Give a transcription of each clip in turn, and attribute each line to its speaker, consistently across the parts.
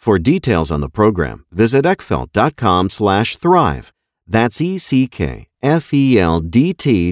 Speaker 1: For details on the program, visit eckfeldt.com slash thrive. That's E-C-K-F-E-L-D-T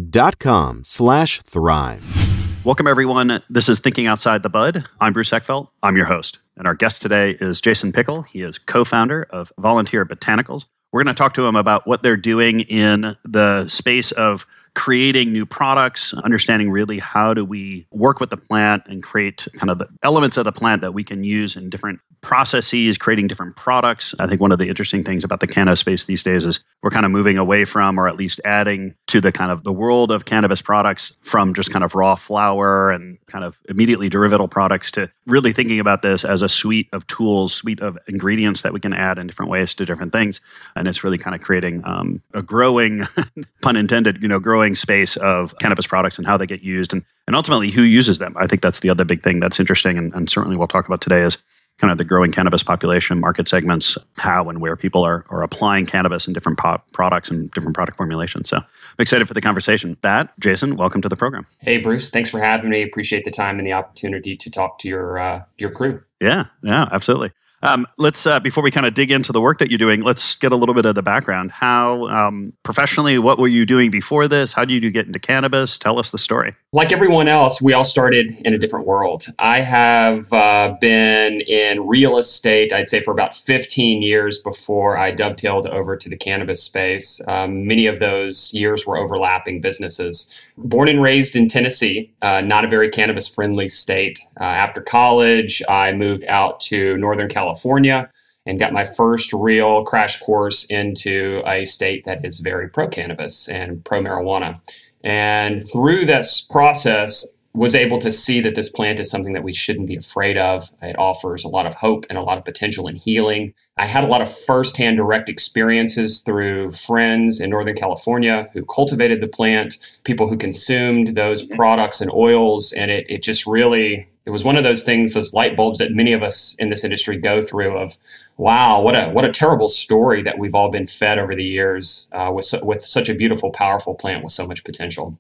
Speaker 1: dot com slash thrive.
Speaker 2: Welcome, everyone. This is Thinking Outside the Bud. I'm Bruce Eckfeldt. I'm your host. And our guest today is Jason Pickle. He is co-founder of Volunteer Botanicals. We're going to talk to him about what they're doing in the space of creating new products, understanding really how do we work with the plant and create kind of the elements of the plant that we can use in different processes, creating different products. I think one of the interesting things about the cannabis space these days is we're kind of moving away from, or at least adding to the kind of the world of cannabis products from just kind of raw flower and kind of immediately derivative products to really thinking about this as a suite of tools, suite of ingredients that we can add in different ways to different things. And it's really kind of creating um, a growing, pun intended, you know, growing space of cannabis products and how they get used and, and ultimately who uses them. I think that's the other big thing that's interesting and, and certainly we'll talk about today is kind of the growing cannabis population, market segments, how and where people are, are applying cannabis in different products and different product formulations. So I'm excited for the conversation. That, Jason, welcome to the program.
Speaker 3: Hey, Bruce, thanks for having me. Appreciate the time and the opportunity to talk to your uh, your crew.
Speaker 2: Yeah, yeah, absolutely. Um, let's uh, before we kind of dig into the work that you're doing, let's get a little bit of the background. How um, professionally, what were you doing before this? How did you get into cannabis? Tell us the story.
Speaker 3: Like everyone else, we all started in a different world. I have uh, been in real estate, I'd say, for about 15 years before I dovetailed over to the cannabis space. Um, many of those years were overlapping businesses. Born and raised in Tennessee, uh, not a very cannabis friendly state. Uh, after college, I moved out to Northern California. California and got my first real crash course into a state that is very pro cannabis and pro marijuana. And through this process, was able to see that this plant is something that we shouldn't be afraid of. It offers a lot of hope and a lot of potential in healing. I had a lot of firsthand direct experiences through friends in Northern California who cultivated the plant, people who consumed those mm-hmm. products and oils, and it, it just really it was one of those things, those light bulbs that many of us in this industry go through of, wow, what a what a terrible story that we've all been fed over the years uh, with with such a beautiful, powerful plant with so much potential.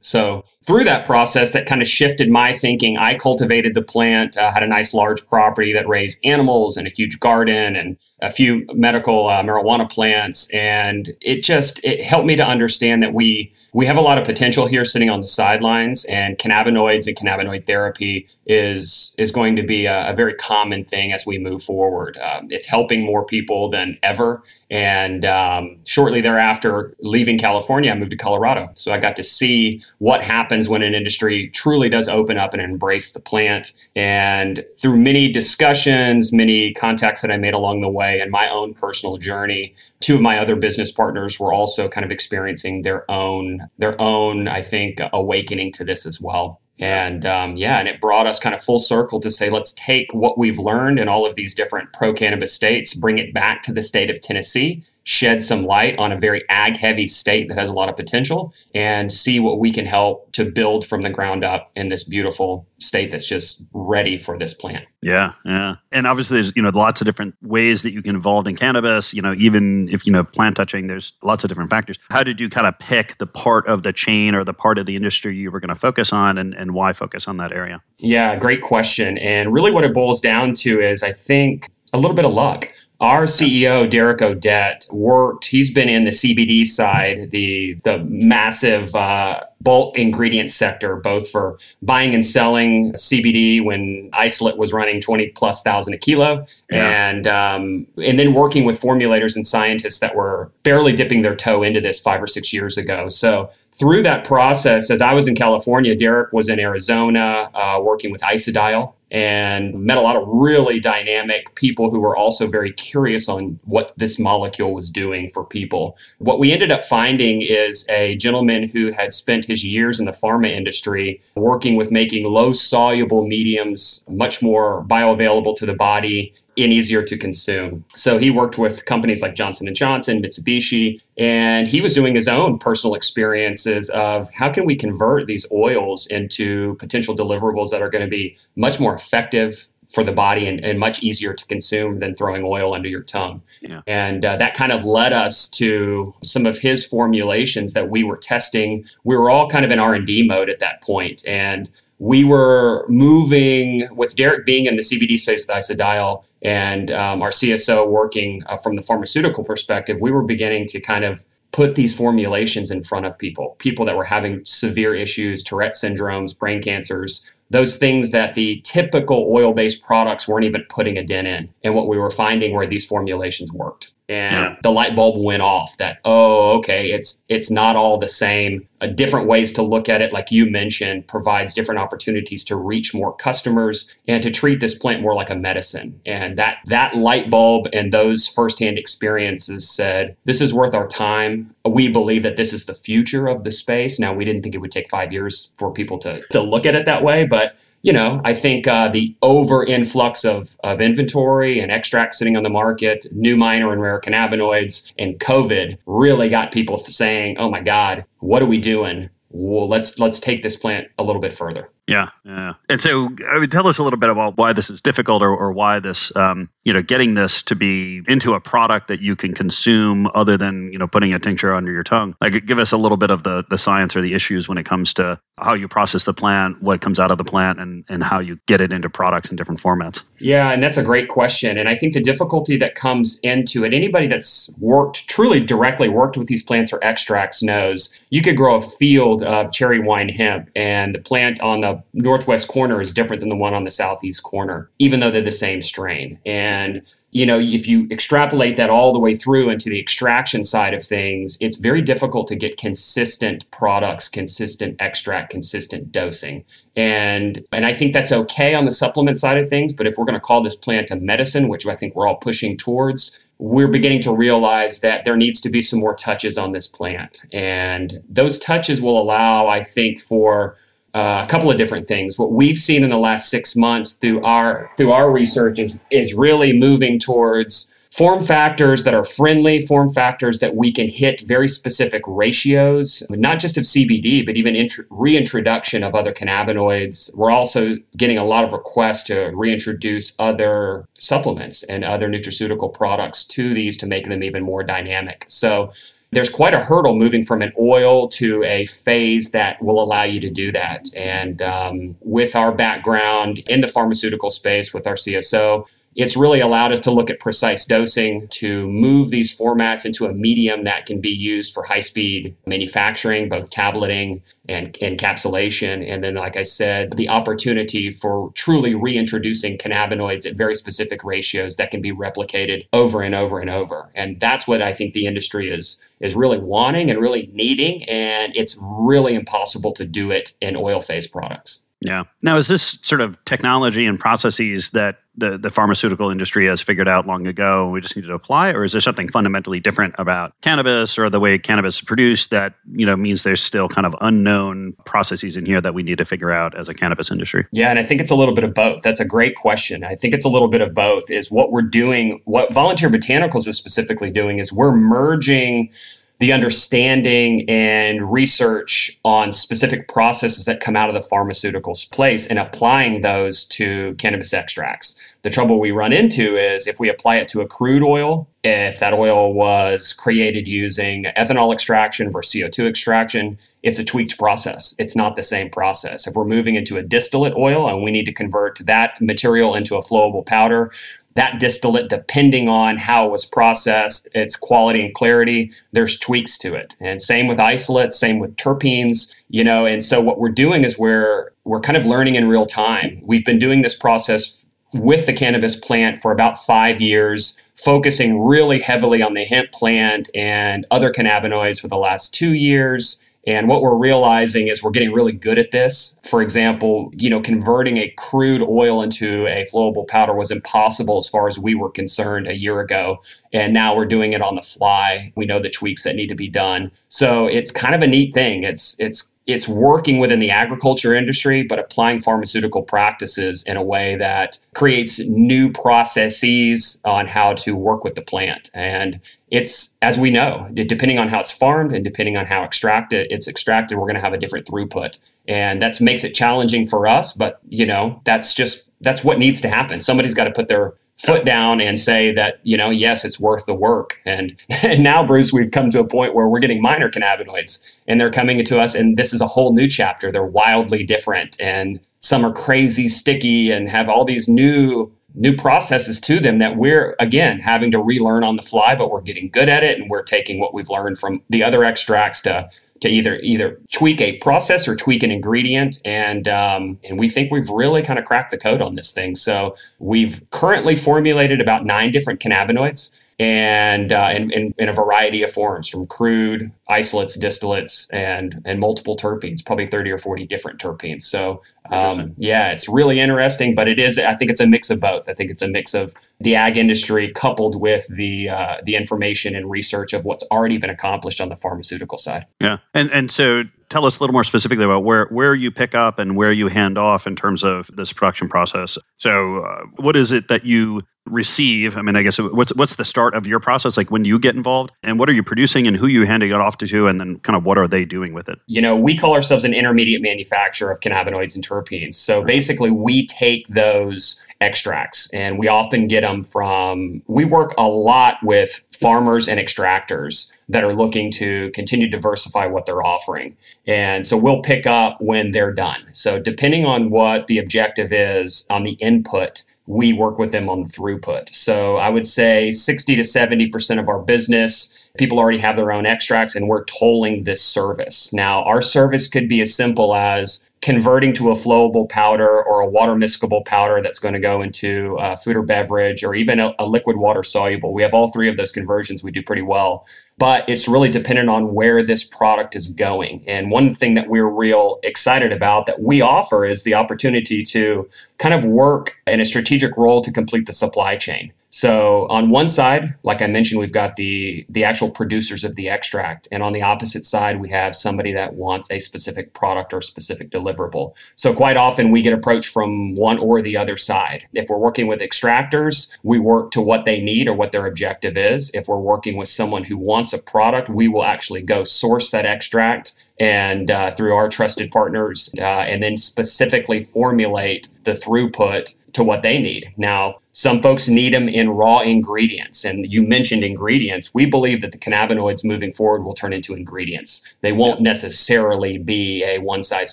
Speaker 3: So through that process, that kind of shifted my thinking. I cultivated the plant, uh, had a nice large property that raised animals and a huge garden and a few medical uh, marijuana plants, and it just it helped me to understand that we we have a lot of potential here sitting on the sidelines, and cannabinoids and cannabinoid therapy is is going to be a, a very common thing as we move forward. Um, it's helping more people than ever. And um, shortly thereafter, leaving California, I moved to Colorado. So I got to see what happens when an industry truly does open up and embrace the plant. And through many discussions, many contacts that I made along the way, and my own personal journey, two of my other business partners were also kind of experiencing their own their own, I think, awakening to this as well. And um, yeah, and it brought us kind of full circle to say, let's take what we've learned in all of these different pro cannabis states, bring it back to the state of Tennessee, shed some light on a very ag heavy state that has a lot of potential, and see what we can help to build from the ground up in this beautiful state that's just ready for this plant.
Speaker 2: Yeah, yeah. And obviously there's, you know, lots of different ways that you get involved in cannabis, you know, even if, you know, plant touching, there's lots of different factors. How did you kind of pick the part of the chain or the part of the industry you were going to focus on and, and why focus on that area?
Speaker 3: Yeah, great question. And really what it boils down to is I think a little bit of luck. Our CEO, Derek Odette, worked, he's been in the CBD side, the, the massive uh, bulk ingredient sector, both for buying and selling CBD when isolate was running 20 plus thousand a kilo, yeah. and, um, and then working with formulators and scientists that were barely dipping their toe into this five or six years ago. So through that process, as I was in California, Derek was in Arizona uh, working with Isodiol, and met a lot of really dynamic people who were also very curious on what this molecule was doing for people. What we ended up finding is a gentleman who had spent his years in the pharma industry working with making low soluble mediums much more bioavailable to the body and easier to consume. So he worked with companies like Johnson and Johnson, Mitsubishi, and he was doing his own personal experiences of how can we convert these oils into potential deliverables that are going to be much more effective for the body and, and, much easier to consume than throwing oil under your tongue. Yeah. And uh, that kind of led us to some of his formulations that we were testing. We were all kind of in R&D mode at that point and we were moving with Derek being in the CBD space with Isodiol and um, our CSO working uh, from the pharmaceutical perspective, we were beginning to kind of put these formulations in front of people, people that were having severe issues, Tourette syndromes, brain cancers, those things that the typical oil based products weren't even putting a dent in. And what we were finding were these formulations worked. And yeah. the light bulb went off that oh okay it's it's not all the same. Uh, different ways to look at it like you mentioned provides different opportunities to reach more customers and to treat this plant more like a medicine. And that that light bulb and those firsthand experiences said this is worth our time. We believe that this is the future of the space. Now we didn't think it would take five years for people to to look at it that way but you know, I think uh, the over influx of, of inventory and extracts sitting on the market, new minor and rare cannabinoids, and COVID really got people saying, oh my God, what are we doing? Well, let's let's take this plant a little bit further.
Speaker 2: Yeah, yeah. And so, I mean, tell us a little bit about why this is difficult, or, or why this, um, you know, getting this to be into a product that you can consume, other than you know putting a tincture under your tongue. Like, give us a little bit of the the science or the issues when it comes to how you process the plant, what comes out of the plant, and and how you get it into products in different formats.
Speaker 3: Yeah, and that's a great question. And I think the difficulty that comes into it, anybody that's worked truly directly worked with these plants or extracts knows you could grow a field of cherry wine hemp, and the plant on the northwest corner is different than the one on the southeast corner, even though they're the same strain. And you know, if you extrapolate that all the way through into the extraction side of things, it's very difficult to get consistent products, consistent extract, consistent dosing. And and I think that's okay on the supplement side of things, but if we're going to call this plant a medicine, which I think we're all pushing towards, we're beginning to realize that there needs to be some more touches on this plant. And those touches will allow, I think, for uh, a couple of different things. What we've seen in the last six months through our through our research is is really moving towards form factors that are friendly, form factors that we can hit very specific ratios, not just of CBD, but even int- reintroduction of other cannabinoids. We're also getting a lot of requests to reintroduce other supplements and other nutraceutical products to these to make them even more dynamic. So there's quite a hurdle moving from an oil to a phase that will allow you to do that. And um, with our background in the pharmaceutical space with our CSO, it's really allowed us to look at precise dosing to move these formats into a medium that can be used for high speed manufacturing, both tableting and encapsulation. And then, like I said, the opportunity for truly reintroducing cannabinoids at very specific ratios that can be replicated over and over and over. And that's what I think the industry is is really wanting and really needing. And it's really impossible to do it in oil phase products.
Speaker 2: Yeah. Now, is this sort of technology and processes that the, the pharmaceutical industry has figured out long ago and we just need to apply, or is there something fundamentally different about cannabis or the way cannabis is produced that you know means there's still kind of unknown processes in here that we need to figure out as a cannabis industry?
Speaker 3: Yeah, and I think it's a little bit of both. That's a great question. I think it's a little bit of both. Is what we're doing, what Volunteer Botanicals is specifically doing, is we're merging the understanding and research on specific processes that come out of the pharmaceuticals place and applying those to cannabis extracts. The trouble we run into is if we apply it to a crude oil, if that oil was created using ethanol extraction versus CO2 extraction, it's a tweaked process. It's not the same process. If we're moving into a distillate oil and we need to convert that material into a flowable powder, that distillate, depending on how it was processed, its quality and clarity, there's tweaks to it. And same with isolates, same with terpenes, you know. And so what we're doing is we're we're kind of learning in real time. We've been doing this process with the cannabis plant for about five years, focusing really heavily on the hemp plant and other cannabinoids for the last two years and what we're realizing is we're getting really good at this. For example, you know, converting a crude oil into a flowable powder was impossible as far as we were concerned a year ago. And now we're doing it on the fly. We know the tweaks that need to be done. So it's kind of a neat thing. It's it's it's working within the agriculture industry, but applying pharmaceutical practices in a way that creates new processes on how to work with the plant. And it's, as we know, depending on how it's farmed and depending on how extracted it's extracted, we're going to have a different throughput. And that makes it challenging for us, but you know, that's just that's what needs to happen. Somebody's got to put their foot down and say that you know yes it's worth the work. And and now bruce we've come to a point where we're getting minor cannabinoids and they're coming to us and this is a whole new chapter. They're wildly different and some are crazy sticky and have all these new new processes to them that we're again having to relearn on the fly but we're getting good at it and we're taking what we've learned from the other extracts to to either either tweak a process or tweak an ingredient, and um, and we think we've really kind of cracked the code on this thing. So we've currently formulated about nine different cannabinoids and uh, in, in, in, a variety of forms from crude isolates distillates and and multiple terpenes probably 30 or 40 different terpenes so um, yeah it's really interesting but it is i think it's a mix of both i think it's a mix of the ag industry coupled with the uh, the information and research of what's already been accomplished on the pharmaceutical side
Speaker 2: yeah and and so tell us a little more specifically about where where you pick up and where you hand off in terms of this production process. So, uh, what is it that you receive? I mean, I guess what's what's the start of your process? Like when you get involved, and what are you producing, and who you handing it off to, and then kind of what are they doing with it?
Speaker 3: You know, we call ourselves an intermediate manufacturer of cannabinoids and terpenes. So basically, we take those extracts and we often get them from we work a lot with farmers and extractors that are looking to continue to diversify what they're offering. And so we'll pick up when they're done. So depending on what the objective is on the input we work with them on the throughput. So i would say 60 to 70% of our business people already have their own extracts and we're tolling this service. Now our service could be as simple as converting to a flowable powder or a water miscible powder that's going to go into uh, food or beverage or even a, a, liquid water soluble. We have all three of those conversions. We do pretty well, but it's really dependent on where this product is going. And one thing that we're real excited about that we offer is the opportunity to kind of work in a strategic role to complete the supply chain. So on one side, like I mentioned, we've got the the actual producers of the extract, and on the opposite side, we have somebody that wants a specific product or specific deliverable. So quite often we get approached from one or the other side. If we're working with extractors, we work to what they need or what their objective is. If we're working with someone who wants a product, we will actually go source that extract and uh, through our trusted partners, uh, and then specifically formulate the throughput to what they need. Now, some folks need them in raw ingredients. And you mentioned ingredients. We believe that the cannabinoids moving forward will turn into ingredients. They won't necessarily be a one size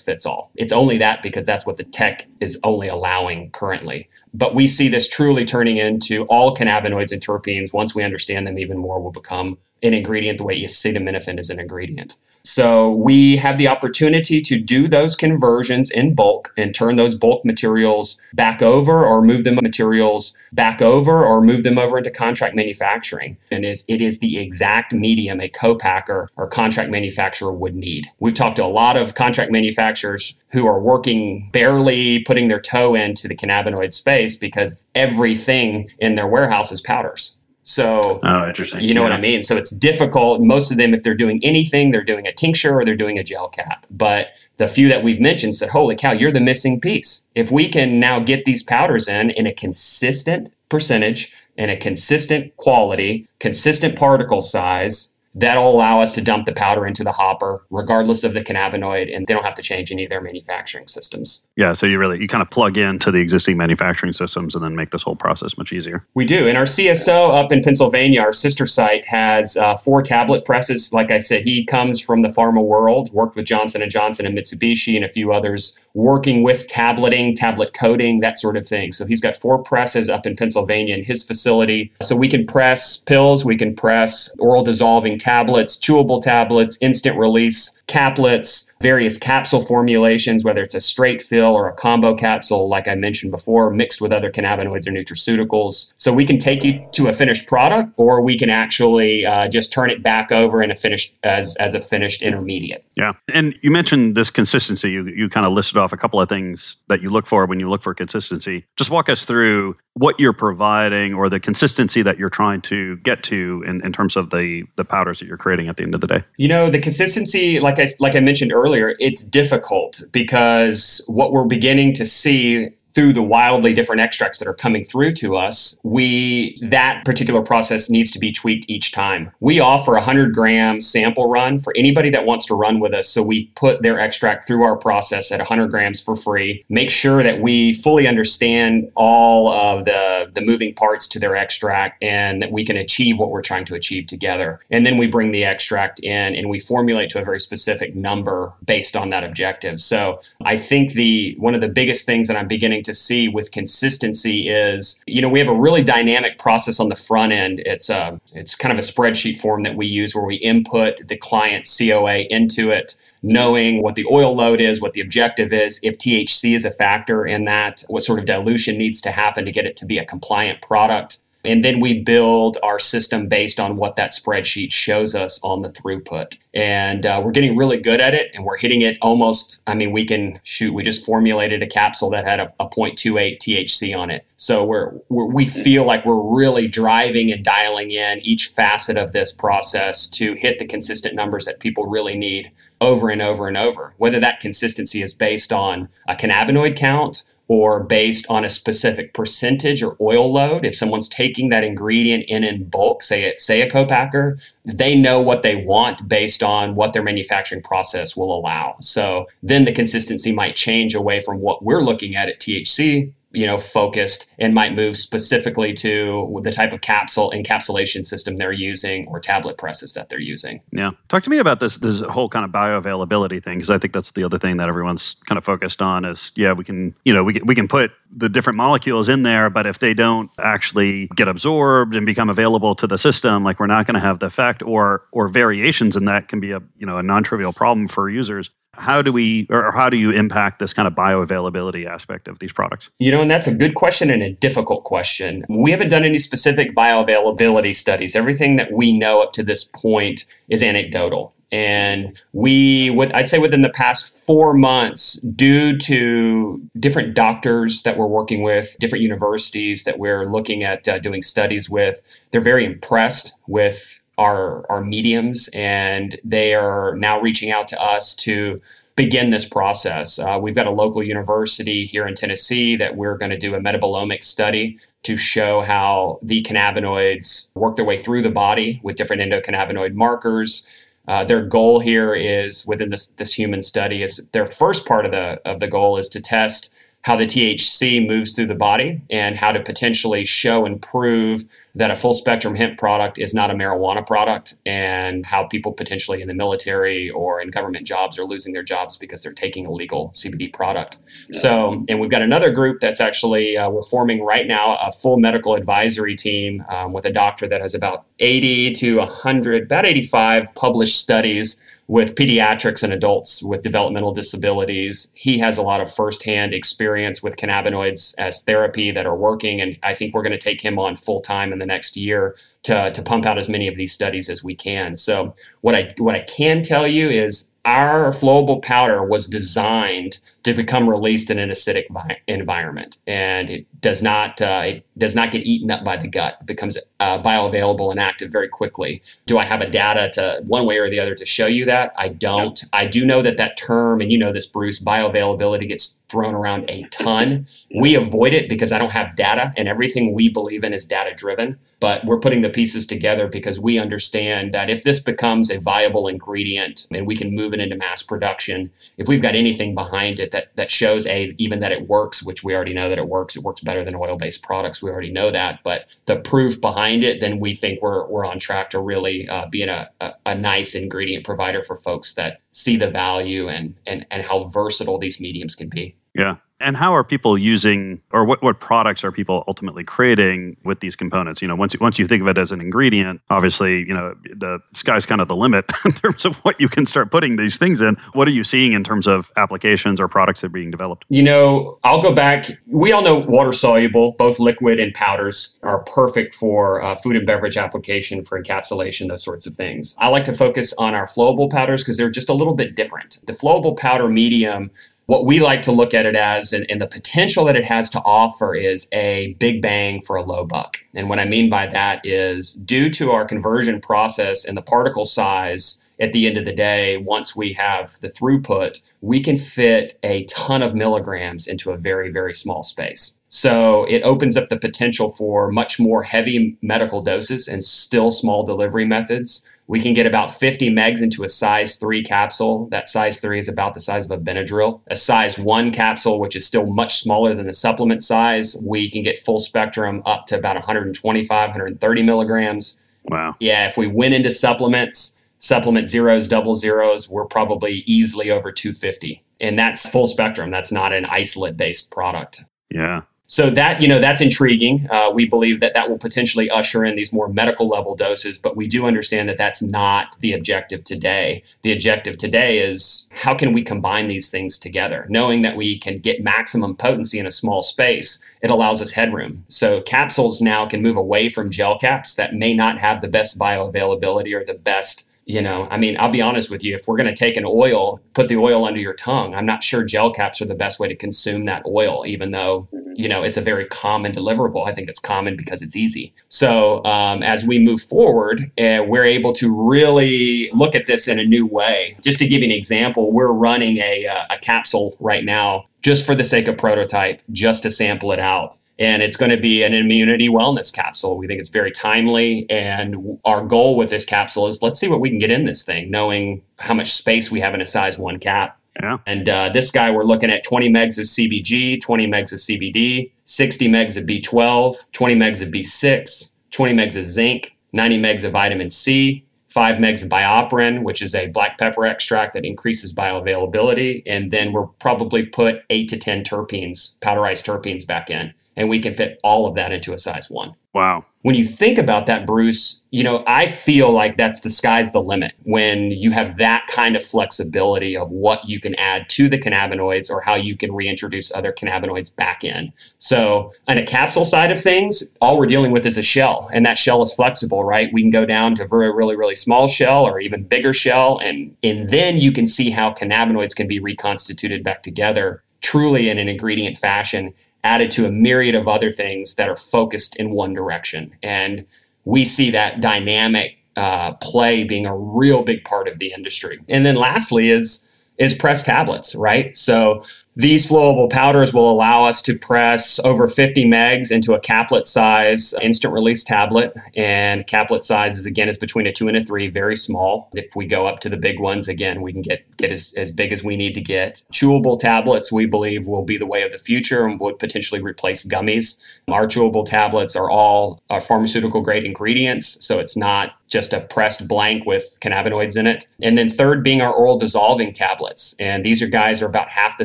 Speaker 3: fits all. It's only that because that's what the tech is only allowing currently. But we see this truly turning into all cannabinoids and terpenes. Once we understand them even more, will become an ingredient the way acetaminophen is an ingredient. So we have the opportunity to do those conversions in bulk and turn those bulk materials back over or move them materials back over or move them over into contract manufacturing. And is it is the exact medium a co-packer or contract manufacturer would need. We've talked to a lot of contract manufacturers who are working barely putting their toe into the cannabinoid space because everything in their warehouse is powders. So,
Speaker 2: oh, interesting.
Speaker 3: You know yeah. what I mean? So it's difficult. Most of them, if they're doing anything, they're doing a tincture or they're doing a gel cap. But the few that we've mentioned said, holy cow, you're the missing piece. If we can now get these powders in in a consistent percentage and a consistent quality, consistent particle size, That'll allow us to dump the powder into the hopper, regardless of the cannabinoid, and they don't have to change any of their manufacturing systems.
Speaker 2: Yeah, so you really you kind of plug into the existing manufacturing systems and then make this whole process much easier.
Speaker 3: We do, and our CSO up in Pennsylvania, our sister site, has uh, four tablet presses. Like I said, he comes from the pharma world, worked with Johnson and Johnson and Mitsubishi and a few others, working with tableting, tablet coating, that sort of thing. So he's got four presses up in Pennsylvania in his facility. So we can press pills, we can press oral dissolving tablets, chewable tablets, instant release caplets, various capsule formulations, whether it's a straight fill or a combo capsule, like I mentioned before, mixed with other cannabinoids or nutraceuticals. So we can take you to a finished product, or we can actually uh, just turn it back over in a finished as as a finished intermediate.
Speaker 2: Yeah, and you mentioned this consistency. You you kind of listed off a couple of things that you look for when you look for consistency. Just walk us through what you're providing or the consistency that you're trying to get to in, in terms of the the powders that you're creating at the end of the day.
Speaker 3: You know, the consistency, like I like I mentioned earlier, it's difficult because what we're beginning to see through the wildly different extracts that are coming through to us, we that particular process needs to be tweaked each time. We offer a 100 gram sample run for anybody that wants to run with us. So we put their extract through our process at 100 grams for free. Make sure that we fully understand all of the the moving parts to their extract and that we can achieve what we're trying to achieve together. And then we bring the extract in and we formulate to a very specific number based on that objective. So I think the one of the biggest things that I'm beginning to see with consistency is, you know, we have a really dynamic process on the front end. It's a, um, it's kind of a spreadsheet form that we use where we input the client COA into it, knowing what the oil load is, what the objective is, if THC is a factor in that, what sort of dilution needs to happen to get it to be a compliant product and then we build our system based on what that spreadsheet shows us on the throughput. And uh, we're getting really good at it and we're hitting it almost. I mean, we can shoot, we just formulated a capsule that had a, a 0.28 THC on it. So we're, we're, we feel like we're really driving and dialing in each facet of this process to hit the consistent numbers that people really need over and over and over. Whether that consistency is based on a cannabinoid count or based on a specific percentage or oil load. If someone's taking that ingredient in in bulk, say it, say a co-packer, they know what they want based on what their manufacturing process will allow. So then the consistency might change away from what we're looking at at THC you know focused and might move specifically to the type of capsule encapsulation system they're using or tablet presses that they're using.
Speaker 2: Yeah. Talk to me about this this whole kind of bioavailability thing because i think that's the other thing that everyone's kind of focused on is yeah we can you know we can, we can put the different molecules in there but if they don't actually get absorbed and become available to the system like we're not going to have the effect or or variations in that can be a you know a non-trivial problem for users how do we or how do you impact this kind of bioavailability aspect of these products?
Speaker 3: You know, and that's a good question and a difficult question. We haven't done any specific bioavailability studies. Everything that we know up to this point is anecdotal. And we, with, I'd say within the past four months, due to different doctors that we're working with, different universities that we're looking at uh, doing studies with, they're very impressed with our, our mediums and they are now reaching out to us to begin this process. Uh, we've got a local university here in Tennessee that we're going to do a metabolomic study to show how the cannabinoids work their way through the body with different endocannabinoid markers uh, their goal here is within this this human study is their first part of the of the goal is to test how the THC moves through the body and how to potentially show and prove that a full spectrum hemp product is not a marijuana product and how people potentially in the military or in government jobs are losing their jobs because they're taking a legal CBD product. Yeah. So, and we've got another group that's actually, uh, we're forming right now a full medical advisory team um, with a doctor that has about 80 to 100, about 85 published studies with pediatrics and adults with developmental disabilities. He has a lot of firsthand experience with cannabinoids as therapy that are working, and I think we're going to take him on full time in the next year to, to pump out as many of these studies as we can. So what I what I can tell you is our flowable powder was designed to become released in an acidic vi- environment, and it does not uh, it does not get eaten up by the gut. It becomes uh, bioavailable and active very quickly. Do I have a data to one way or the other to show you that? I don't. I do know that that term, and you know this, Bruce, bioavailability gets thrown around a ton. We avoid it because I don't have data, and everything we believe in is data driven. But we're putting the pieces together because we understand that if this becomes a viable ingredient and we can move it into mass production, if we've got anything behind it that that shows a even that it works, which we already know that it works, it works better than oil-based products. We already know that, but the proof behind it, then we think we're we're on track to really uh, being a, a, a nice ingredient provider for folks that see the value and and and how versatile these mediums can be.
Speaker 2: Yeah. And how are people using, or what, what products are people ultimately creating with these components? You know, once you, once you think of it as an ingredient, obviously, you know, the sky's kind of the limit in terms of what you can start putting these things in. What are you seeing in terms of applications or products that are being developed?
Speaker 3: You know, I'll go back. We all know water soluble, both liquid and powders are perfect for uh, food and beverage application for encapsulation, those sorts of things. I like to focus on our flowable powders because they're just a little bit different. The flowable powder medium what we like to look at it as and, and, the potential that it has to offer is a big bang for a low buck. And what I mean by that is due to our conversion process and the particle size at the end of the day, once we have the throughput, we can fit a ton of milligrams into a very, very small space. So it opens up the potential for much more heavy medical doses and still small delivery methods we can get about 50 megs into a size 3 capsule. That size 3 is about the size of a Benadryl. A size 1 capsule, which is still much smaller than the supplement size, we can get full spectrum up to about 125, 130 milligrams.
Speaker 2: Wow.
Speaker 3: Yeah, if we went into supplements, supplement zeros, double zeros, we're probably easily over 250. And that's full spectrum. That's not an isolate based product.
Speaker 2: Yeah
Speaker 3: so that you know that's intriguing uh, we believe that that will potentially usher in these more medical level doses but we do understand that that's not the objective today the objective today is how can we combine these things together knowing that we can get maximum potency in a small space it allows us headroom so capsules now can move away from gel caps that may not have the best bioavailability or the best you know i mean i'll be honest with you if we're going to take an oil put the oil under your tongue i'm not sure gel caps are the best way to consume that oil even though mm-hmm. you know it's a very common deliverable. I think it's common because it's easy. So um, as we move forward uh, we're able to really look at this in a new way. Just to give you an example we're running a, uh, a capsule right now just for the sake of prototype just to sample it out and it's going to be an immunity wellness capsule. We think it's very timely. And our goal with this capsule is let's see what we can get in this thing, knowing how much space we have in a size one cap.
Speaker 2: Yeah.
Speaker 3: And uh, this guy, we're looking at 20 megs of CBG, 20 megs of CBD, 60 megs of B12, 20 megs of B6, 20 megs of zinc, 90 megs of vitamin C, 5 megs of BioPerine, which is a black pepper extract that increases bioavailability. And then we'll probably put 8 to 10 terpenes, powderized terpenes back in and we can fit all of that into a size one.
Speaker 2: Wow.
Speaker 3: When you think about that, Bruce, you know, I feel like that's the sky's the limit when you have that kind of flexibility of what you can add to the cannabinoids or how you can reintroduce other cannabinoids back in. So, on a capsule side of things, all we're dealing with is a shell, and that shell is flexible, right? We can go down to very, really, really small shell or even bigger shell, and, and then you can see how cannabinoids can be reconstituted back together truly in an ingredient fashion added to a myriad of other things that are focused in one direction. And we see that dynamic uh, play being a real big part of the industry. And then lastly is is press tablets, right? So these flowable powders will allow us to press over 50 megs into a caplet size instant release tablet. And caplet size is again is between a two and a three, very small. If we go up to the big ones, again, we can get get as, as big as we need to get. Chewable tablets, we believe, will be the way of the future and would potentially replace gummies. Our chewable tablets are all uh, pharmaceutical grade ingredients, so it's not just a pressed blank with cannabinoids in it. And then third being our oral dissolving tablets. And these are guys are about half the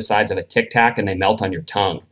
Speaker 3: size of a tic tac and they melt on your tongue.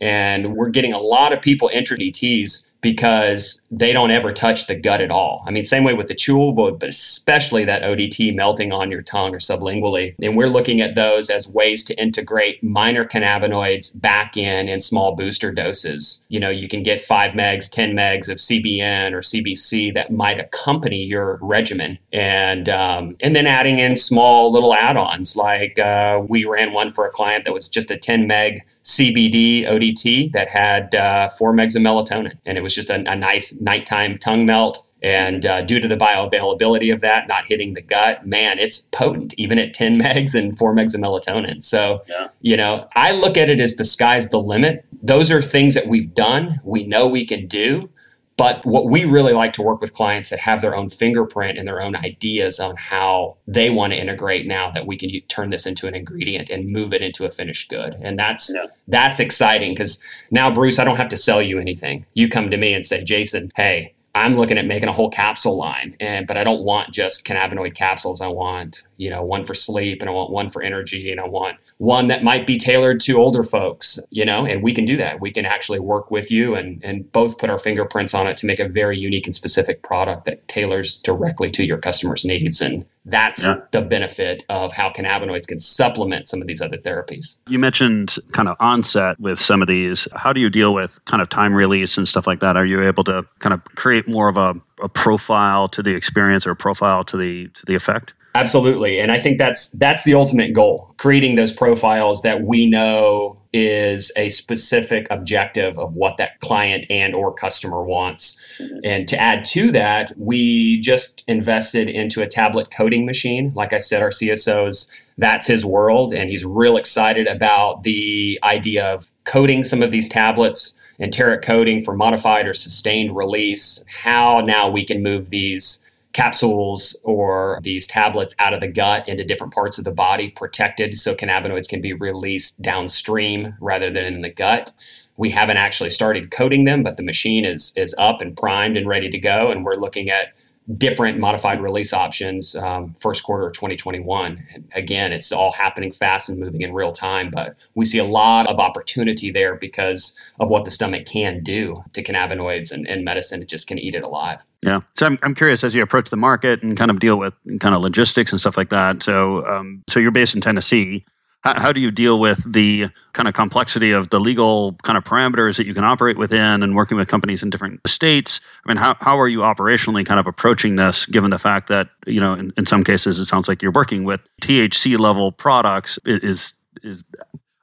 Speaker 3: And we're getting a lot of people enter DTs because they don't ever touch the gut at all. I mean, same way with the chewable, but especially that ODT melting on your tongue or sublingually. And we're looking at those as ways to integrate minor cannabinoids back in in small booster doses. You know, you can get five megs, 10 megs of CBN or CBC that might accompany your regimen. And, um, and then adding in small little add ons like uh, we ran one for a client that was just a 10 meg CBD ODT that had uh, four megs of melatonin. And it was just a, a nice nighttime tongue melt. And uh, due to the bioavailability of that not hitting the gut, man, it's potent, even at 10 megs and 4 megs of melatonin. So, yeah. you know, I look at it as the sky's the limit. Those are things that we've done, we know we can do. But what we really like to work with clients that have their own fingerprint and their own ideas on how they want to integrate now that we can turn this into an ingredient and move it into a finished good. And that's yeah. that's exciting because now Bruce, I don't have to sell you anything. You come to me and say, Jason, hey, I'm looking at making a whole capsule line, and but I don't want just cannabinoid capsules. I want you know one for sleep, and I want one for energy, and I want one that might be tailored to older folks. You know, and we can do that. We can actually work with you and and both put our fingerprints on it to make a very unique and specific product that tailors directly to your customers' needs. And that's yeah. the benefit of how cannabinoids can supplement some of these other therapies.
Speaker 2: You mentioned kind of onset with some of these. How do you deal with kind of time release and stuff like that? Are you able to kind of create more of a, a profile to the experience or a profile to the to the effect?
Speaker 3: Absolutely. And I think that's that's the ultimate goal, creating those profiles that we know is a specific objective of what that client and or customer wants. Mm-hmm. And to add to that, we just invested into a tablet coating machine. Like I said, our CSO's that's his world and he's real excited about the idea of coating some of these tablets enteric coating for modified or sustained release, how now we can move these capsules or these tablets out of the gut into different parts of the body, protected so cannabinoids can be released downstream rather than in the gut. We haven't actually started coating them, but the machine is is up and primed and ready to go, and we're looking at different modified release options um, first quarter of 2021 and again it's all happening fast and moving in real time but we see a lot of opportunity there because of what the stomach can do to cannabinoids and, and medicine. It just can eat it alive.
Speaker 2: Yeah. So I'm, I'm curious as you approach the market and kind of deal with kind of logistics and stuff like that so um, so you're based in tennessee how, how do you deal with the kind of complexity of the legal kind of parameters that you can operate within and working with companies in different states? I mean, how, how are you operationally kind of approaching this, given the fact that, you know, in, in some cases, it sounds like you're working with THC level products is, is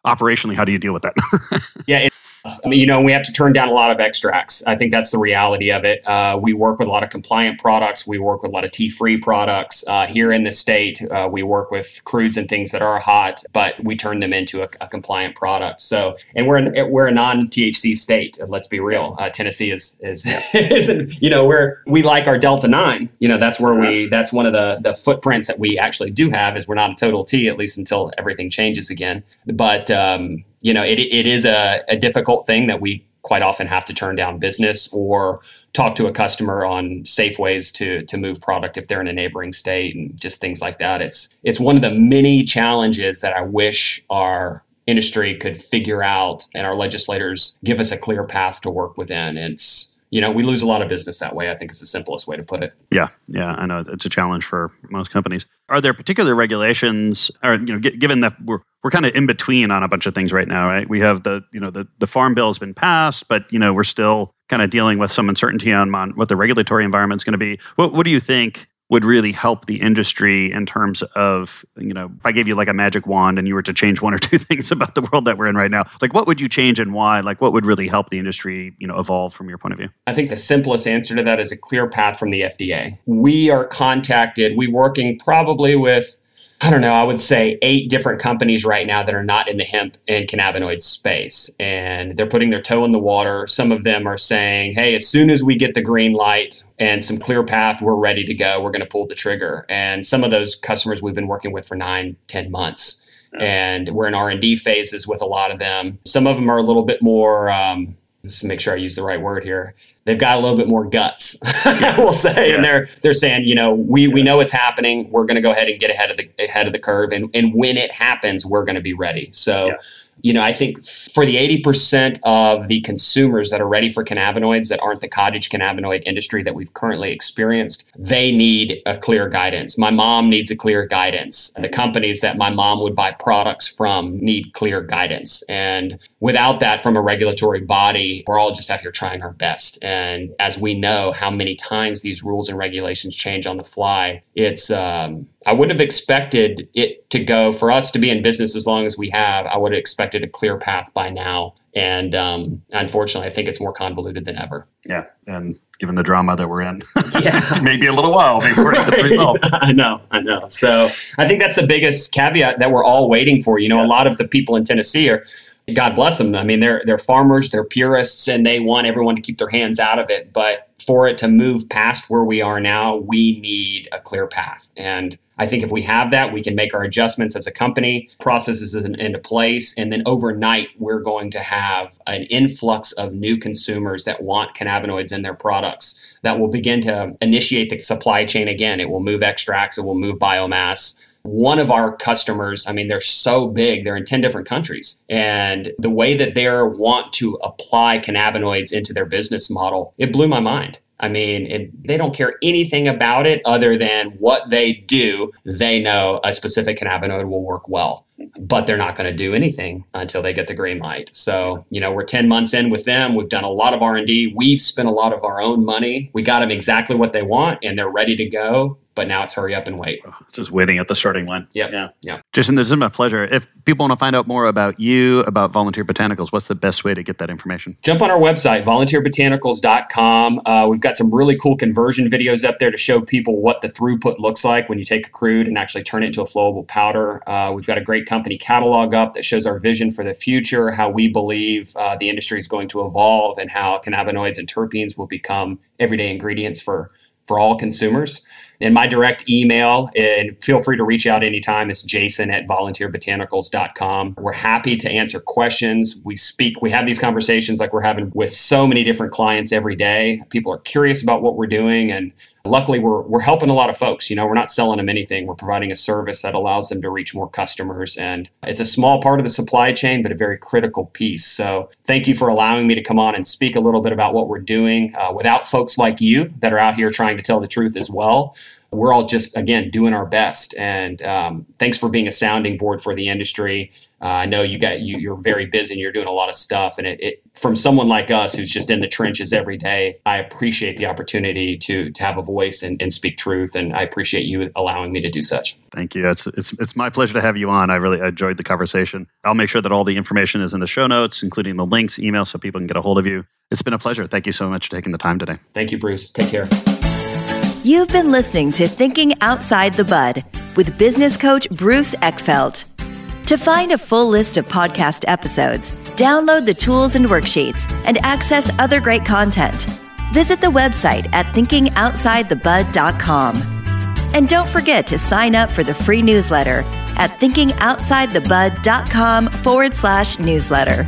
Speaker 2: operationally, how do you deal with that?
Speaker 3: yeah, you know, we have to turn down a lot of extracts. I think that's the reality of it. Uh, we work with a lot of compliant products. We work with a lot of tea-free products uh, here in the state. Uh, we work with crudes and things that are hot, but we turn them into a, a compliant product. So, and we're an, we're a non-THC state. Let's be real. Uh, Tennessee is is isn't you know we're we like our Delta Nine. You know, that's where we that's one of the the footprints that we actually do have is we're not a total T at least until everything changes again. But um, you know, it, it is a, a difficult thing that we quite often have to turn down business or talk to a customer on safe ways to to move product if they're in a neighboring state and just things like that. It's it's one of the many challenges that I wish our industry could figure out and our legislators give us a clear path to work within. It's you know, we lose a lot of business that way. I think is the simplest way to put it.
Speaker 2: Yeah, yeah, I know it's a challenge for most companies. Are there particular regulations, or you know, given that we're we're kind of in between on a bunch of things right now, right? We have the you know the the farm bill has been passed, but you know we're still kind of dealing with some uncertainty on, on what the regulatory environment is going to be. What what do you think would really help the industry in terms of, you know, if I gave you like a magic wand and you were to change one or two things about the world that we're in right now, like what would you change and why? Like what would really help the industry, you know, evolve from your point of view?
Speaker 3: I think the simplest answer to that is a clear path from the FDA. We are contacted, we're working probably with I don't know, I would say eight different companies right now that are not in the hemp and cannabinoid space. And they're putting their toe in the water. Some of them are saying, hey, as soon as we get the green light and some clear path, we're ready to go. We're going to pull the trigger. And some of those customers we've been working with for nine, ten months. And we're in R&D phases with a lot of them. Some of them are a little bit more um, let's make sure I use the right word here. They've got a little bit more guts, we'll say, yeah. and they're they're saying, you know, we we know it's happening. We're going to go ahead and get ahead of the ahead of the curve, and and when it happens, we're going to be ready. So. You know, I think for the 80% of the consumers that are ready for cannabinoids that aren't the cottage cannabinoid industry that we've currently experienced, they need a clear guidance. My mom needs a clear guidance. The companies that my mom would buy products from need clear guidance. And without that from a regulatory body, we're all just out here trying our best. And as we know how many times these rules and regulations change on the fly, it's um, I wouldn't have expected it to go for us to be in business as long as we have. I would have expected a clear path by now. And um, unfortunately, I think it's more convoluted than ever.
Speaker 2: Yeah. And given the drama that we're in, yeah. maybe a little while before it gets resolved.
Speaker 3: I know. I know. So I think that's the biggest caveat that we're all waiting for. You know, yeah. a lot of the people in Tennessee are God bless them. I mean, they're they're farmers, they're purists, and they want everyone to keep their hands out of it. But for it to move past where we are now, we need a clear path. And I think if we have that, we can make our adjustments as a company, processes into place, and then overnight we're going to have an influx of new consumers that want cannabinoids in their products that will begin to initiate the supply chain again. It will move extracts, it will move biomass one of our customers, I mean, they're so big, they're in 10 different countries. And the way that they want to apply cannabinoids into their business model, it blew my mind. I mean, it, they don't care anything about it other than what they do. They know a specific cannabinoid will work well, but they're not going to do anything until they get the green light. So, you know, we're 10 months in with them. We've done a lot of R&D. We've spent a lot of our own money. We got them exactly what they want and they're ready to go but now it's hurry up and wait.
Speaker 2: Just waiting at the starting line.
Speaker 3: Yep. Yeah. Yeah.
Speaker 2: Jason, this has been a pleasure. If people want to find out more about you, about Volunteer Botanicals, what's the best way to get that information?
Speaker 3: Jump on our website, volunteerbotanicals.com. Uh, we've got some really cool conversion videos up there to show people what the throughput looks like when you take a crude and actually turn it into a flowable powder. Uh, we've got a great company catalog up that shows our vision for the future, how we believe uh, the industry is going to evolve, and how cannabinoids and terpenes will become everyday ingredients for for all consumers. And my direct email, and feel free to reach out anytime, It's jason at volunteerbotanicals.com. We're happy to answer questions. We speak, we have these conversations like we're having with so many different clients every day. People are curious about what we're doing and luckily we're we're helping a lot of folks you know we're not selling them anything we're providing a service that allows them to reach more customers and it's a small part of the supply chain but a very critical piece so thank you for allowing me to come on and speak a little bit about what we're doing uh, without folks like you that are out here trying to tell the truth as well we're all just again doing our best. And um, thanks for being a sounding board for the industry. Uh, i know you got you, you're very busy and you're doing a lot of stuff. And it, it, from someone like us who's just in the trenches every day i appreciate the opportunity to to have a voice and, and speak truth. And i appreciate you allowing me to do such.
Speaker 2: Thank you. It's, it's it's my pleasure to have you on. I really enjoyed the conversation. I'll make sure that all the information is in the show notes including the links email so people can get a hold of you. It's been a pleasure. Thank you so much for taking the time today.
Speaker 3: Thank you bruce. Take care
Speaker 4: You've been listening to Thinking Outside the Bud with business coach Bruce Eckfeldt. To find a full list of podcast episodes, download the tools and worksheets, and access other great content, visit the website at thinkingoutsidethebud.com. And don't forget to sign up for the free newsletter at thinkingoutsidethebud.com forward slash newsletter.